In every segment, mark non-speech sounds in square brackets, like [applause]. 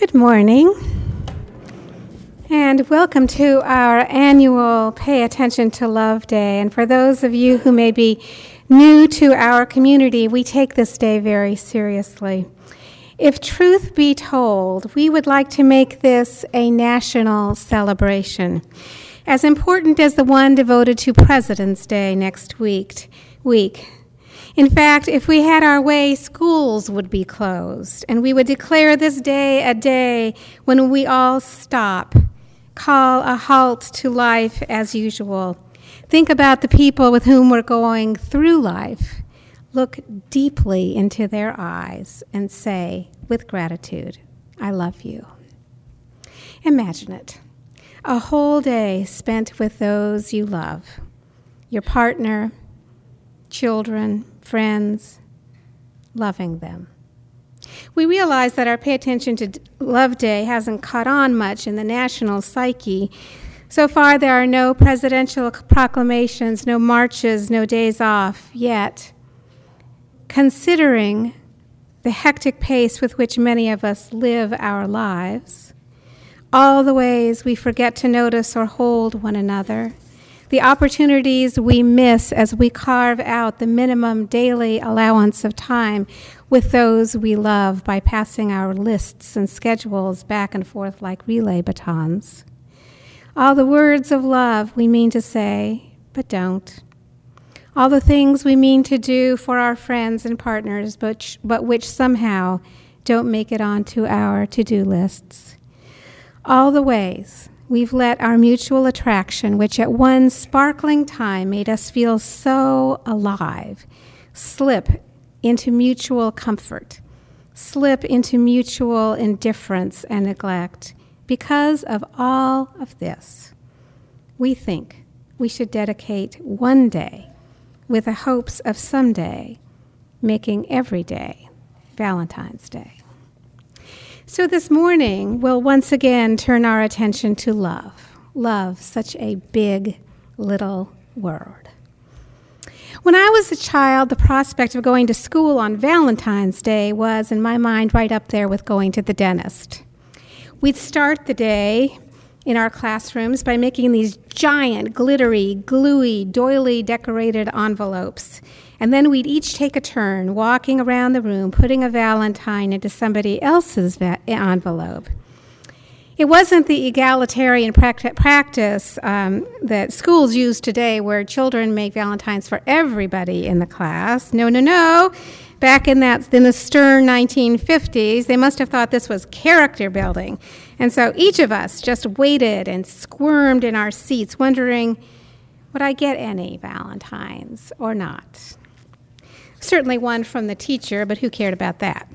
Good morning, and welcome to our annual Pay Attention to Love Day. And for those of you who may be new to our community, we take this day very seriously. If truth be told, we would like to make this a national celebration, as important as the one devoted to President's Day next week. week. In fact, if we had our way, schools would be closed, and we would declare this day a day when we all stop, call a halt to life as usual. Think about the people with whom we're going through life. Look deeply into their eyes and say, with gratitude, I love you. Imagine it a whole day spent with those you love your partner, children, friends, loving them. We realize that our Pay Attention to Love Day hasn't caught on much in the national psyche. So far, there are no presidential proclamations, no marches, no days off yet. Considering the hectic pace with which many of us live our lives, all the ways we forget to notice or hold one another, the opportunities we miss as we carve out the minimum daily allowance of time with those we love by passing our lists and schedules back and forth like relay batons. All the words of love we mean to say, but don't. All the things we mean to do for our friends and partners, but, but which somehow don't make it onto our to do lists. All the ways we've let our mutual attraction, which at one sparkling time made us feel so alive, slip into mutual comfort, slip into mutual indifference and neglect. Because of all of this, we think we should dedicate one day with the hopes of someday making every day Valentine's Day. So this morning, we'll once again turn our attention to love. Love, such a big little word. When I was a child, the prospect of going to school on Valentine's Day was, in my mind, right up there with going to the dentist. We'd start the day in our classrooms by making these giant, glittery, gluey, doily decorated envelopes and then we'd each take a turn walking around the room, putting a Valentine into somebody else's va- envelope. It wasn't the egalitarian practice um, that schools use today, where children make Valentines for everybody in the class. No, no, no. Back in that in the stern 1950s, they must have thought this was character building, and so each of us just waited and squirmed in our seats, wondering, would I get any Valentines or not? Certainly one from the teacher, but who cared about that?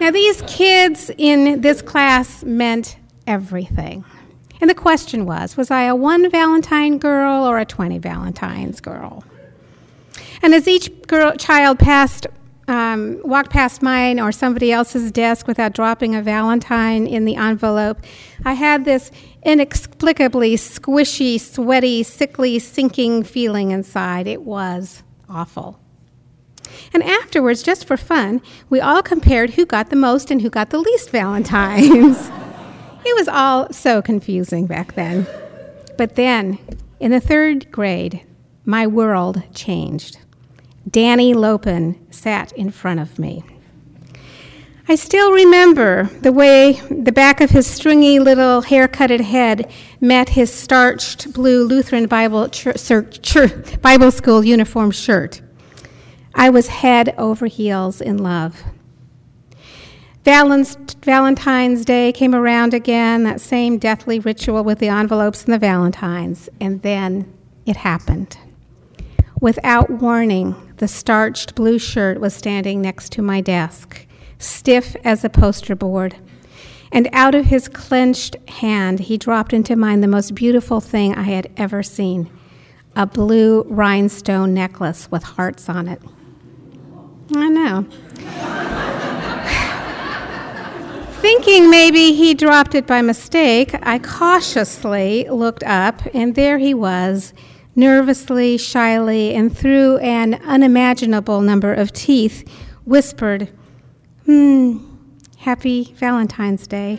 now, these kids in this class meant everything. And the question was was I a one Valentine girl or a 20 Valentines girl? And as each girl, child passed, um, walked past mine or somebody else's desk without dropping a Valentine in the envelope, I had this inexplicably squishy, sweaty, sickly, sinking feeling inside. It was awful. And afterwards, just for fun, we all compared who got the most and who got the least Valentines. [laughs] it was all so confusing back then. But then, in the third grade, my world changed. Danny Lopin sat in front of me. I still remember the way the back of his stringy little hair-cutted head met his starched blue Lutheran Bible, Bible school uniform shirt. I was head over heels in love. Valentine's Day came around again, that same deathly ritual with the envelopes and the Valentines, and then it happened. Without warning, the starched blue shirt was standing next to my desk stiff as a poster board. And out of his clenched hand, he dropped into mine the most beautiful thing I had ever seen a blue rhinestone necklace with hearts on it. I know. [sighs] Thinking maybe he dropped it by mistake, I cautiously looked up, and there he was, nervously, shyly, and through an unimaginable number of teeth, whispered, Hmm, Happy Valentine's Day.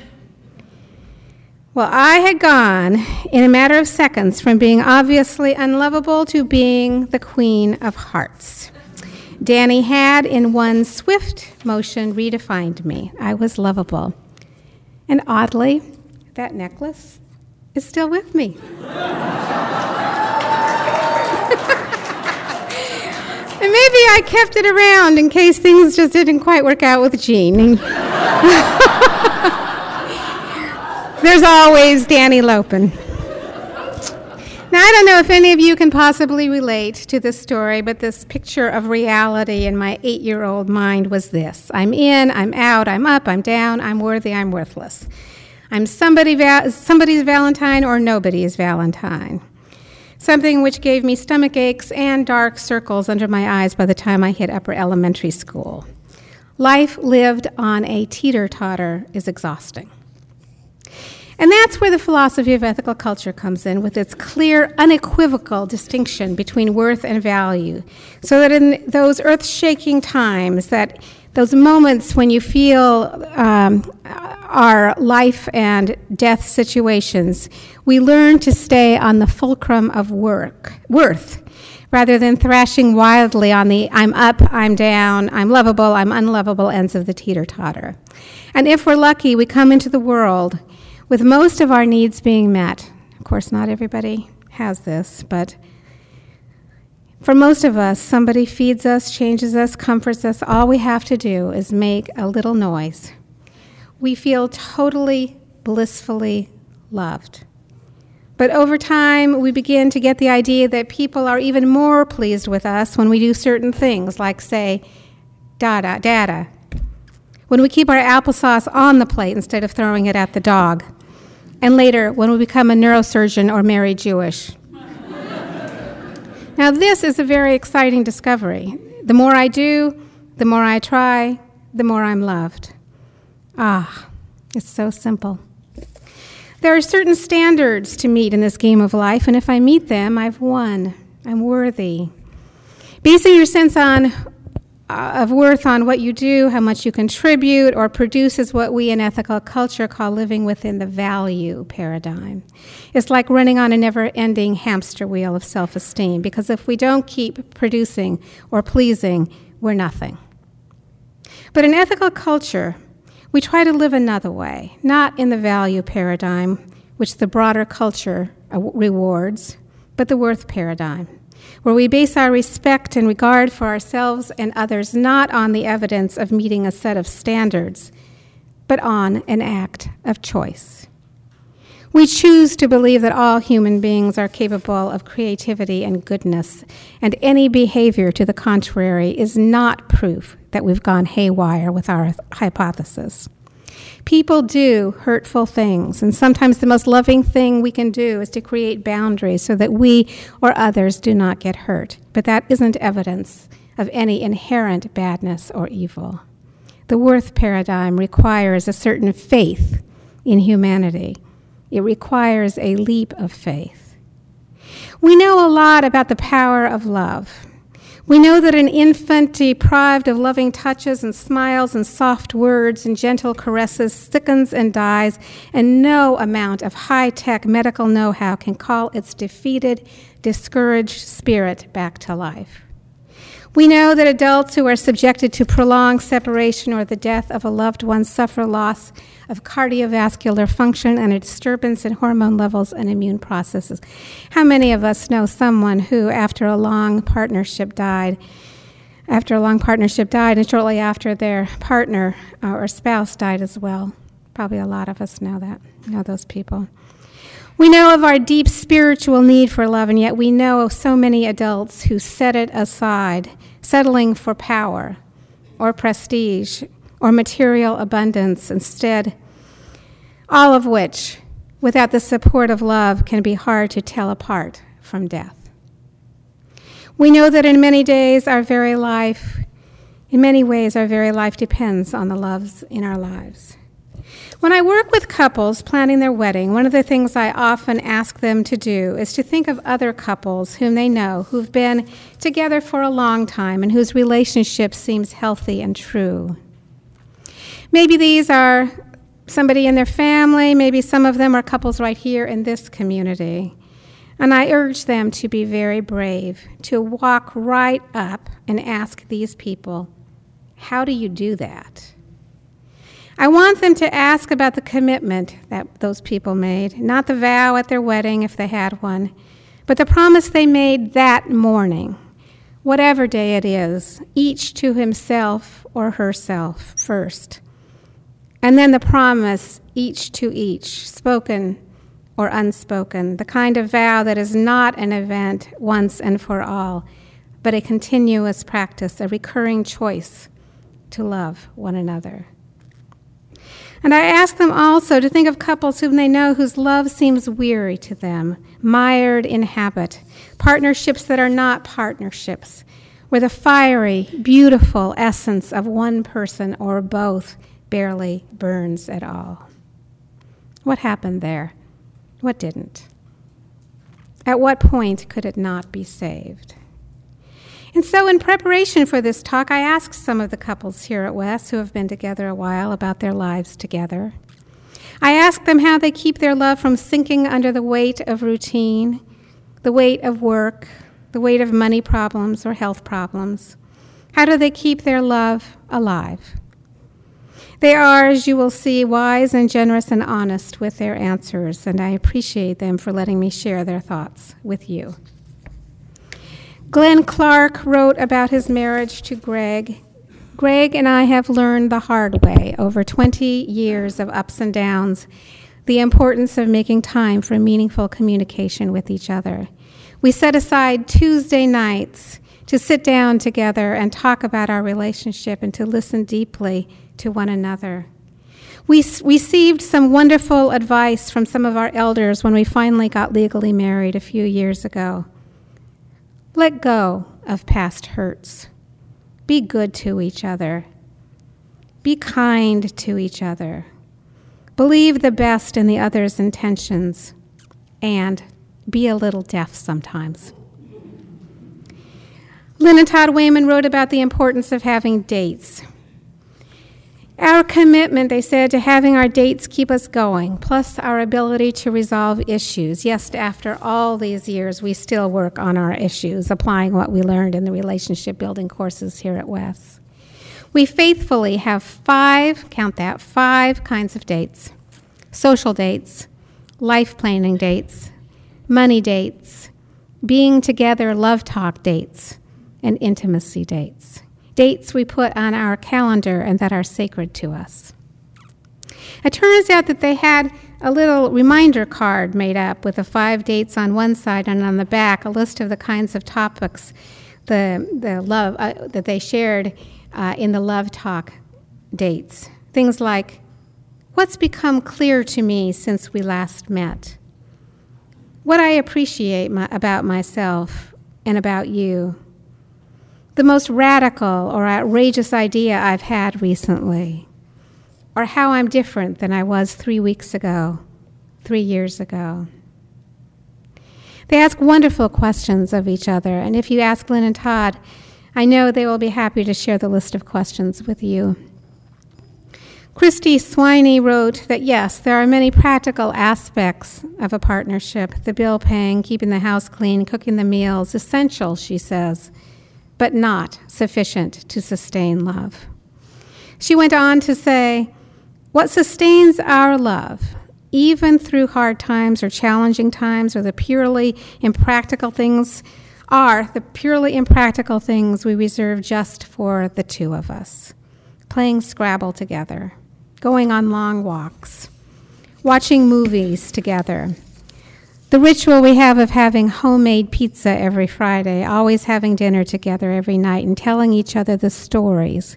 Well, I had gone in a matter of seconds from being obviously unlovable to being the Queen of Hearts. Danny had, in one swift motion, redefined me. I was lovable. And oddly, that necklace is still with me. And maybe I kept it around in case things just didn't quite work out with Jean. [laughs] There's always Danny Lopin. Now, I don't know if any of you can possibly relate to this story, but this picture of reality in my eight year old mind was this I'm in, I'm out, I'm up, I'm down, I'm worthy, I'm worthless. I'm somebody va- somebody's Valentine or nobody's Valentine something which gave me stomach aches and dark circles under my eyes by the time I hit upper elementary school. Life lived on a teeter totter is exhausting. And that's where the philosophy of ethical culture comes in with its clear, unequivocal distinction between worth and value. So that in those earth shaking times, that those moments when you feel um, our life and death situations, we learn to stay on the fulcrum of work, worth rather than thrashing wildly on the I'm up, I'm down, I'm lovable, I'm unlovable ends of the teeter totter. And if we're lucky, we come into the world with most of our needs being met. Of course, not everybody has this, but for most of us, somebody feeds us, changes us, comforts us. All we have to do is make a little noise. We feel totally blissfully loved. But over time, we begin to get the idea that people are even more pleased with us when we do certain things, like, say, dada, dada. When we keep our applesauce on the plate instead of throwing it at the dog. And later, when we become a neurosurgeon or marry Jewish. Now, this is a very exciting discovery. The more I do, the more I try, the more I'm loved. Ah, it's so simple. There are certain standards to meet in this game of life, and if I meet them, I've won. I'm worthy. Basing your sense on uh, of worth on what you do, how much you contribute or produce is what we in ethical culture call living within the value paradigm. It's like running on a never ending hamster wheel of self esteem because if we don't keep producing or pleasing, we're nothing. But in ethical culture, we try to live another way, not in the value paradigm, which the broader culture rewards, but the worth paradigm where we base our respect and regard for ourselves and others not on the evidence of meeting a set of standards, but on an act of choice. We choose to believe that all human beings are capable of creativity and goodness, and any behavior to the contrary is not proof that we've gone haywire with our hypothesis. People do hurtful things, and sometimes the most loving thing we can do is to create boundaries so that we or others do not get hurt. But that isn't evidence of any inherent badness or evil. The worth paradigm requires a certain faith in humanity, it requires a leap of faith. We know a lot about the power of love. We know that an infant deprived of loving touches and smiles and soft words and gentle caresses sickens and dies, and no amount of high tech medical know how can call its defeated, discouraged spirit back to life. We know that adults who are subjected to prolonged separation or the death of a loved one suffer loss of cardiovascular function and a disturbance in hormone levels and immune processes. How many of us know someone who, after a long partnership, died? After a long partnership died, and shortly after their partner uh, or spouse died as well. Probably a lot of us know that, know those people. We know of our deep spiritual need for love, and yet we know of so many adults who set it aside, settling for power or prestige or material abundance instead, all of which, without the support of love, can be hard to tell apart from death. We know that in many days, our very life, in many ways, our very life depends on the loves in our lives. When I work with couples planning their wedding, one of the things I often ask them to do is to think of other couples whom they know who've been together for a long time and whose relationship seems healthy and true. Maybe these are somebody in their family, maybe some of them are couples right here in this community. And I urge them to be very brave, to walk right up and ask these people, How do you do that? I want them to ask about the commitment that those people made, not the vow at their wedding if they had one, but the promise they made that morning, whatever day it is, each to himself or herself first. And then the promise, each to each, spoken or unspoken, the kind of vow that is not an event once and for all, but a continuous practice, a recurring choice to love one another. And I ask them also to think of couples whom they know whose love seems weary to them, mired in habit, partnerships that are not partnerships, where the fiery, beautiful essence of one person or both barely burns at all. What happened there? What didn't? At what point could it not be saved? And so, in preparation for this talk, I asked some of the couples here at West who have been together a while about their lives together. I asked them how they keep their love from sinking under the weight of routine, the weight of work, the weight of money problems or health problems. How do they keep their love alive? They are, as you will see, wise and generous and honest with their answers, and I appreciate them for letting me share their thoughts with you. Glenn Clark wrote about his marriage to Greg. Greg and I have learned the hard way over 20 years of ups and downs the importance of making time for meaningful communication with each other. We set aside Tuesday nights to sit down together and talk about our relationship and to listen deeply to one another. We s- received some wonderful advice from some of our elders when we finally got legally married a few years ago. Let go of past hurts. Be good to each other. Be kind to each other. Believe the best in the other's intentions. And be a little deaf sometimes. Lynn and Todd Wayman wrote about the importance of having dates. Our commitment, they said, to having our dates keep us going, plus our ability to resolve issues. Yes, after all these years, we still work on our issues, applying what we learned in the relationship building courses here at Wes. We faithfully have five, count that, five kinds of dates social dates, life planning dates, money dates, being together love talk dates, and intimacy dates dates we put on our calendar and that are sacred to us. It turns out that they had a little reminder card made up with the five dates on one side and on the back a list of the kinds of topics the, the love uh, that they shared uh, in the love talk dates. Things like, What's become clear to me since we last met? What I appreciate my, about myself and about you the most radical or outrageous idea I've had recently, or how I'm different than I was three weeks ago, three years ago. They ask wonderful questions of each other, and if you ask Lynn and Todd, I know they will be happy to share the list of questions with you. Christy Swiney wrote that yes, there are many practical aspects of a partnership the bill paying, keeping the house clean, cooking the meals, essential, she says but not sufficient to sustain love. She went on to say, What sustains our love, even through hard times or challenging times or the purely impractical things, are the purely impractical things we reserve just for the two of us. Playing Scrabble together, going on long walks, watching movies together the ritual we have of having homemade pizza every Friday, always having dinner together every night, and telling each other the stories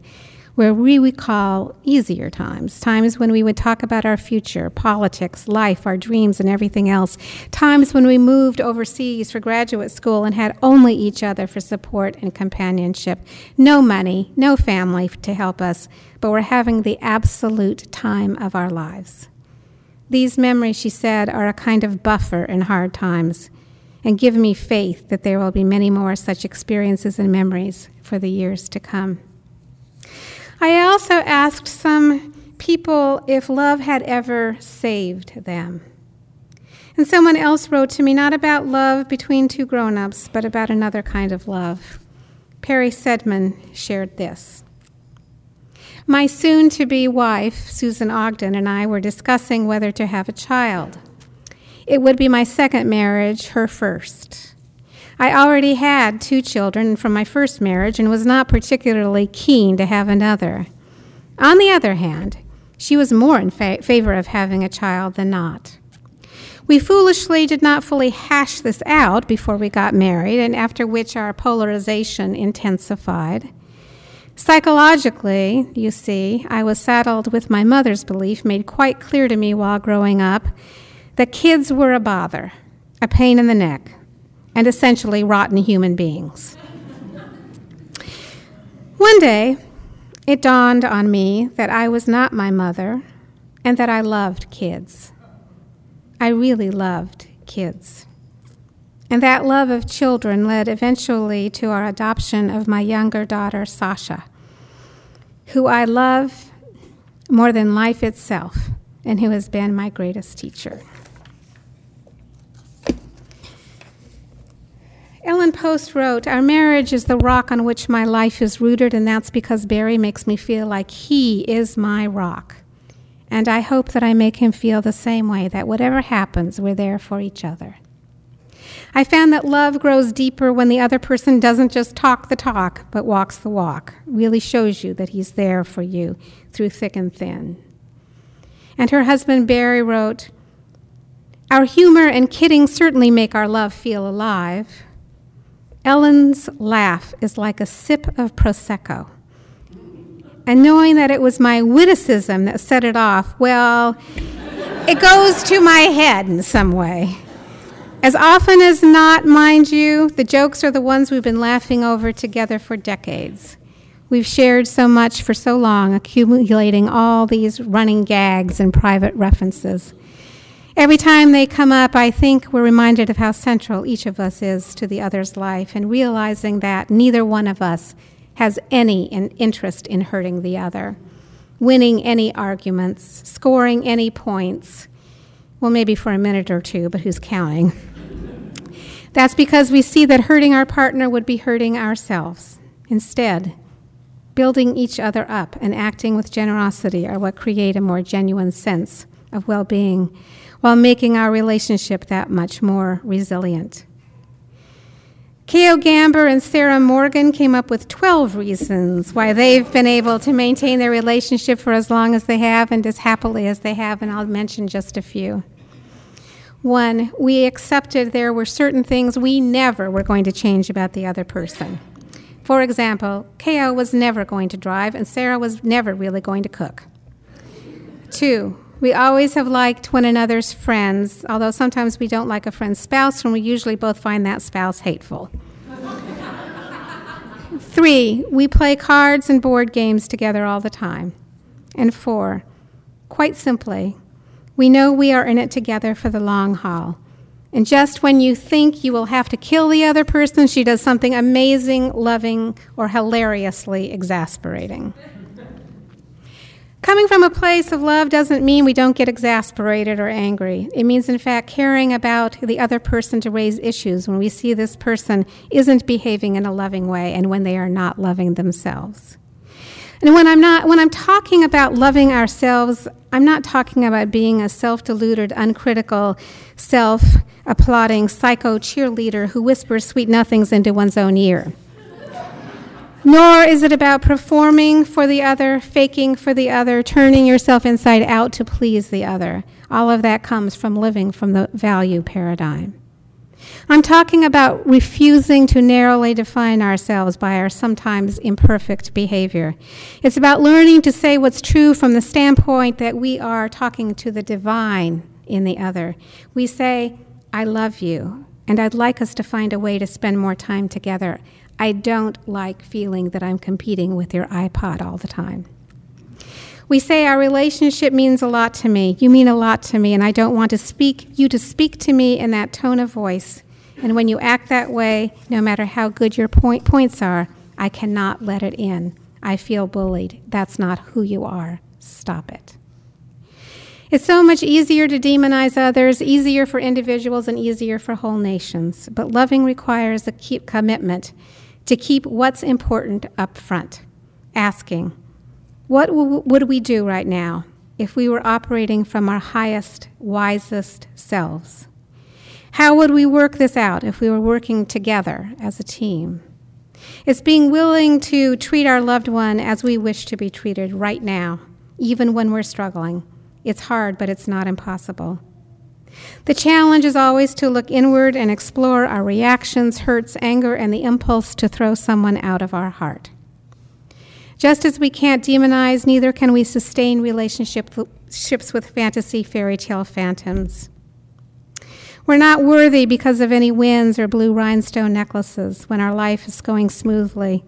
where we recall easier times, times when we would talk about our future, politics, life, our dreams, and everything else, times when we moved overseas for graduate school and had only each other for support and companionship, no money, no family to help us, but we're having the absolute time of our lives. These memories, she said, are a kind of buffer in hard times and give me faith that there will be many more such experiences and memories for the years to come. I also asked some people if love had ever saved them. And someone else wrote to me not about love between two grown ups, but about another kind of love. Perry Sedman shared this. My soon to be wife, Susan Ogden, and I were discussing whether to have a child. It would be my second marriage, her first. I already had two children from my first marriage and was not particularly keen to have another. On the other hand, she was more in fa- favor of having a child than not. We foolishly did not fully hash this out before we got married, and after which our polarization intensified. Psychologically, you see, I was saddled with my mother's belief, made quite clear to me while growing up, that kids were a bother, a pain in the neck, and essentially rotten human beings. One day, it dawned on me that I was not my mother and that I loved kids. I really loved kids. And that love of children led eventually to our adoption of my younger daughter, Sasha, who I love more than life itself and who has been my greatest teacher. Ellen Post wrote, Our marriage is the rock on which my life is rooted, and that's because Barry makes me feel like he is my rock. And I hope that I make him feel the same way, that whatever happens, we're there for each other. I found that love grows deeper when the other person doesn't just talk the talk, but walks the walk, really shows you that he's there for you through thick and thin. And her husband Barry wrote, Our humor and kidding certainly make our love feel alive. Ellen's laugh is like a sip of Prosecco. And knowing that it was my witticism that set it off, well, it goes to my head in some way. As often as not, mind you, the jokes are the ones we've been laughing over together for decades. We've shared so much for so long, accumulating all these running gags and private references. Every time they come up, I think we're reminded of how central each of us is to the other's life and realizing that neither one of us has any interest in hurting the other, winning any arguments, scoring any points. Well, maybe for a minute or two, but who's counting? [laughs] That's because we see that hurting our partner would be hurting ourselves. Instead, building each other up and acting with generosity are what create a more genuine sense of well being while making our relationship that much more resilient. K.O. Gamber and Sarah Morgan came up with 12 reasons why they've been able to maintain their relationship for as long as they have and as happily as they have, and I'll mention just a few. One, we accepted there were certain things we never were going to change about the other person. For example, K.O. was never going to drive, and Sarah was never really going to cook. Two, we always have liked one another's friends, although sometimes we don't like a friend's spouse, and we usually both find that spouse hateful. [laughs] Three, we play cards and board games together all the time. And four, quite simply, we know we are in it together for the long haul. And just when you think you will have to kill the other person, she does something amazing, loving, or hilariously exasperating. Coming from a place of love doesn't mean we don't get exasperated or angry. It means, in fact, caring about the other person to raise issues when we see this person isn't behaving in a loving way and when they are not loving themselves. And when I'm not when I'm talking about loving ourselves, I'm not talking about being a self-deluded, uncritical, self-applauding psycho cheerleader who whispers sweet nothings into one's own ear. Nor is it about performing for the other, faking for the other, turning yourself inside out to please the other. All of that comes from living from the value paradigm. I'm talking about refusing to narrowly define ourselves by our sometimes imperfect behavior. It's about learning to say what's true from the standpoint that we are talking to the divine in the other. We say, I love you, and I'd like us to find a way to spend more time together. I don't like feeling that I'm competing with your iPod all the time. We say our relationship means a lot to me. You mean a lot to me, and I don't want to speak you to speak to me in that tone of voice. And when you act that way, no matter how good your point, points are, I cannot let it in. I feel bullied. That's not who you are. Stop it. It's so much easier to demonize others, easier for individuals, and easier for whole nations. But loving requires a keep commitment to keep what's important up front, asking, What w- would we do right now if we were operating from our highest, wisest selves? How would we work this out if we were working together as a team? It's being willing to treat our loved one as we wish to be treated right now, even when we're struggling it's hard, but it's not impossible. The challenge is always to look inward and explore our reactions, hurts, anger, and the impulse to throw someone out of our heart. Just as we can't demonize, neither can we sustain relationships with fantasy fairy tale phantoms. We're not worthy because of any wins or blue rhinestone necklaces when our life is going smoothly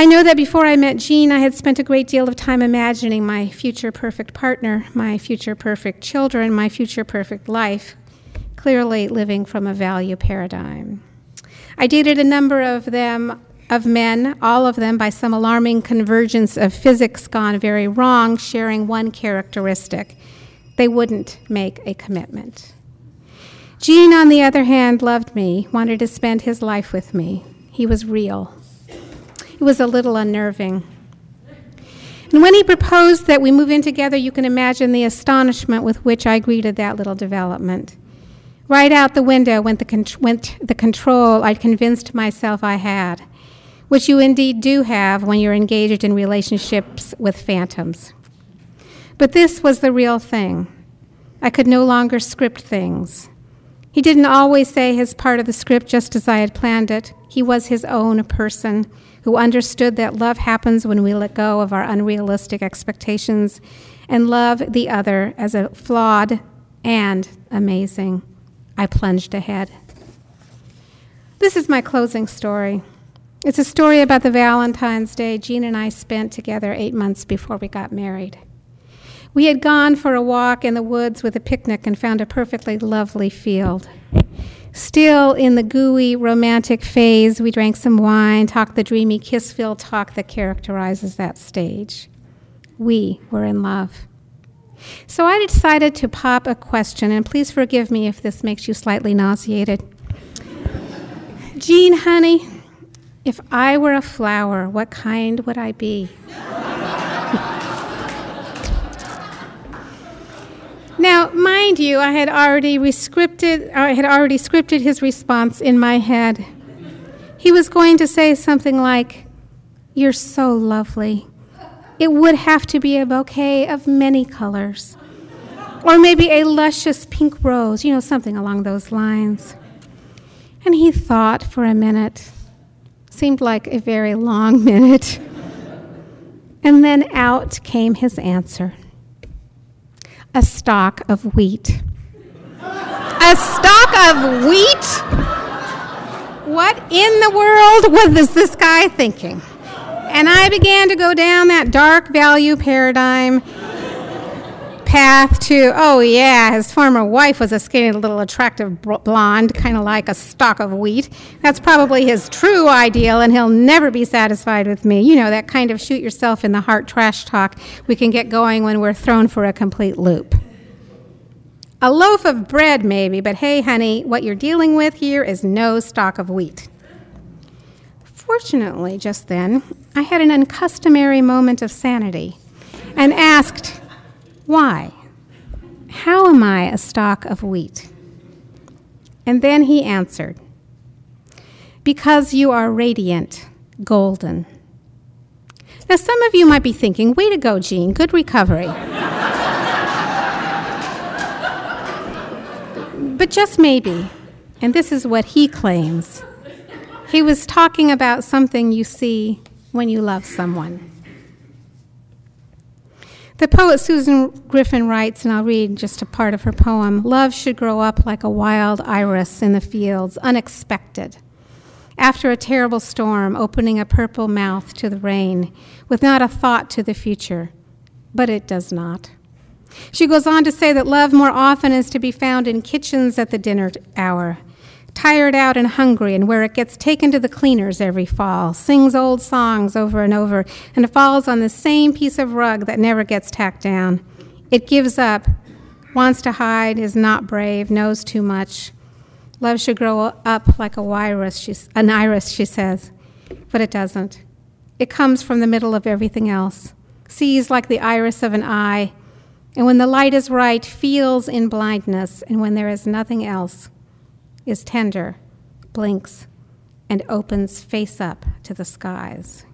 I know that before I met Jean, I had spent a great deal of time imagining my future perfect partner, my future perfect children, my future perfect life, clearly living from a value paradigm. I dated a number of them, of men, all of them by some alarming convergence of physics gone very wrong, sharing one characteristic they wouldn't make a commitment. Jean, on the other hand, loved me, wanted to spend his life with me. He was real. It was a little unnerving. And when he proposed that we move in together, you can imagine the astonishment with which I greeted that little development. Right out the window went the, con- went the control I'd convinced myself I had, which you indeed do have when you're engaged in relationships with phantoms. But this was the real thing. I could no longer script things. He didn't always say his part of the script just as I had planned it. He was his own person who understood that love happens when we let go of our unrealistic expectations and love the other as a flawed and amazing. I plunged ahead. This is my closing story. It's a story about the Valentine's Day Jean and I spent together eight months before we got married. We had gone for a walk in the woods with a picnic and found a perfectly lovely field. Still in the gooey romantic phase, we drank some wine, talked the dreamy kiss filled talk that characterizes that stage. We were in love. So I decided to pop a question, and please forgive me if this makes you slightly nauseated. Jean, honey, if I were a flower, what kind would I be? Now, mind you, I had already rescripted, I had already scripted his response in my head. He was going to say something like, You're so lovely. It would have to be a bouquet of many colors. Or maybe a luscious pink rose, you know, something along those lines. And he thought for a minute. Seemed like a very long [laughs] minute. And then out came his answer a stalk of wheat. a stalk of wheat? What in the world was this guy thinking? And I began to go down that dark value paradigm path to, oh, yeah, his former wife was a skinny little attractive blonde, kind of like a stalk of wheat. That's probably his true ideal, and he'll never be satisfied with me. You know, that kind of shoot yourself in the heart trash talk we can get going when we're thrown for a complete loop. A loaf of bread, maybe, but hey, honey, what you're dealing with here is no stalk of wheat. Fortunately, just then, I had an uncustomary moment of sanity and asked, why? How am I a stalk of wheat? And then he answered, Because you are radiant, golden. Now, some of you might be thinking, Way to go, Jean, good recovery. but just maybe, and this is what he claims, he was talking about something you see when you love someone. The poet Susan Griffin writes, and I'll read just a part of her poem Love should grow up like a wild iris in the fields, unexpected. After a terrible storm, opening a purple mouth to the rain, with not a thought to the future. But it does not. She goes on to say that love more often is to be found in kitchens at the dinner hour, tired out and hungry, and where it gets taken to the cleaners every fall, sings old songs over and over, and falls on the same piece of rug that never gets tacked down, It gives up, wants to hide, is not brave, knows too much. Love should grow up like a iris, an iris, she says, but it doesn't. It comes from the middle of everything else, sees like the iris of an eye, and when the light is right, feels in blindness, and when there is nothing else, is tender, blinks, and opens face up to the skies.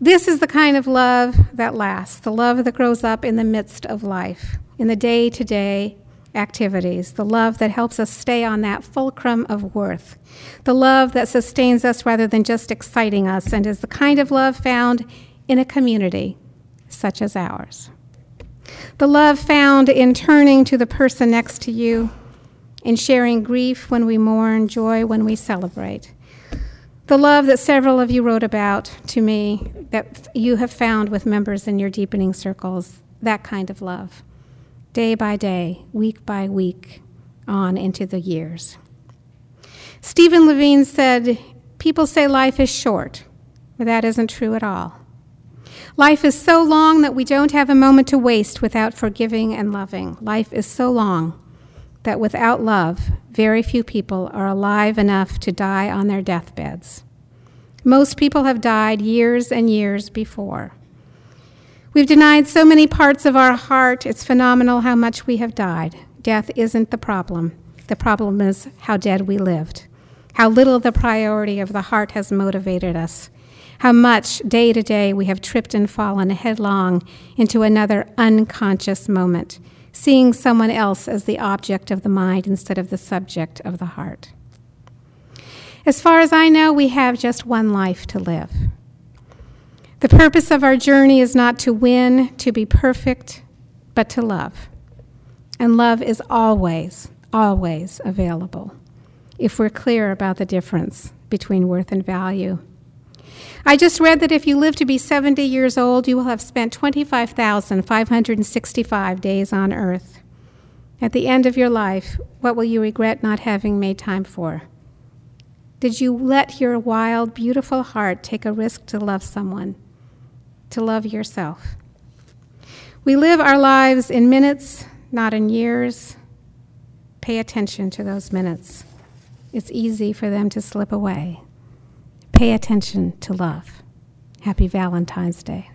This is the kind of love that lasts, the love that grows up in the midst of life, in the day to day activities, the love that helps us stay on that fulcrum of worth, the love that sustains us rather than just exciting us, and is the kind of love found in a community such as ours. The love found in turning to the person next to you, in sharing grief when we mourn, joy when we celebrate the love that several of you wrote about to me that you have found with members in your deepening circles, that kind of love, day by day, week by week, on into the years. Stephen Levine said, People say life is short, but that isn't true at all. Life is so long that we don't have a moment to waste without forgiving and loving. Life is so long that without love, very few people are alive enough to die on their deathbeds. Most people have died years and years before. We've denied so many parts of our heart, it's phenomenal how much we have died. Death isn't the problem. The problem is how dead we lived, how little the priority of the heart has motivated us, how much day to day we have tripped and fallen headlong into another unconscious moment seeing someone else as the object of the mind instead of the subject of the heart. As far as I know, we have just one life to live. The purpose of our journey is not to win, to be perfect, but to love. And love is always, always available if we're clear about the difference between worth and value. I just read that if you live to be 70 years old, you will have spent 25,565 days on earth. At the end of your life, what will you regret not having made time for? Did you let your wild, beautiful heart take a risk to love someone, to love yourself? We live our lives in minutes, not in years. Pay attention to those minutes. It's easy for them to slip away. Pay attention to love. Happy Valentine's Day.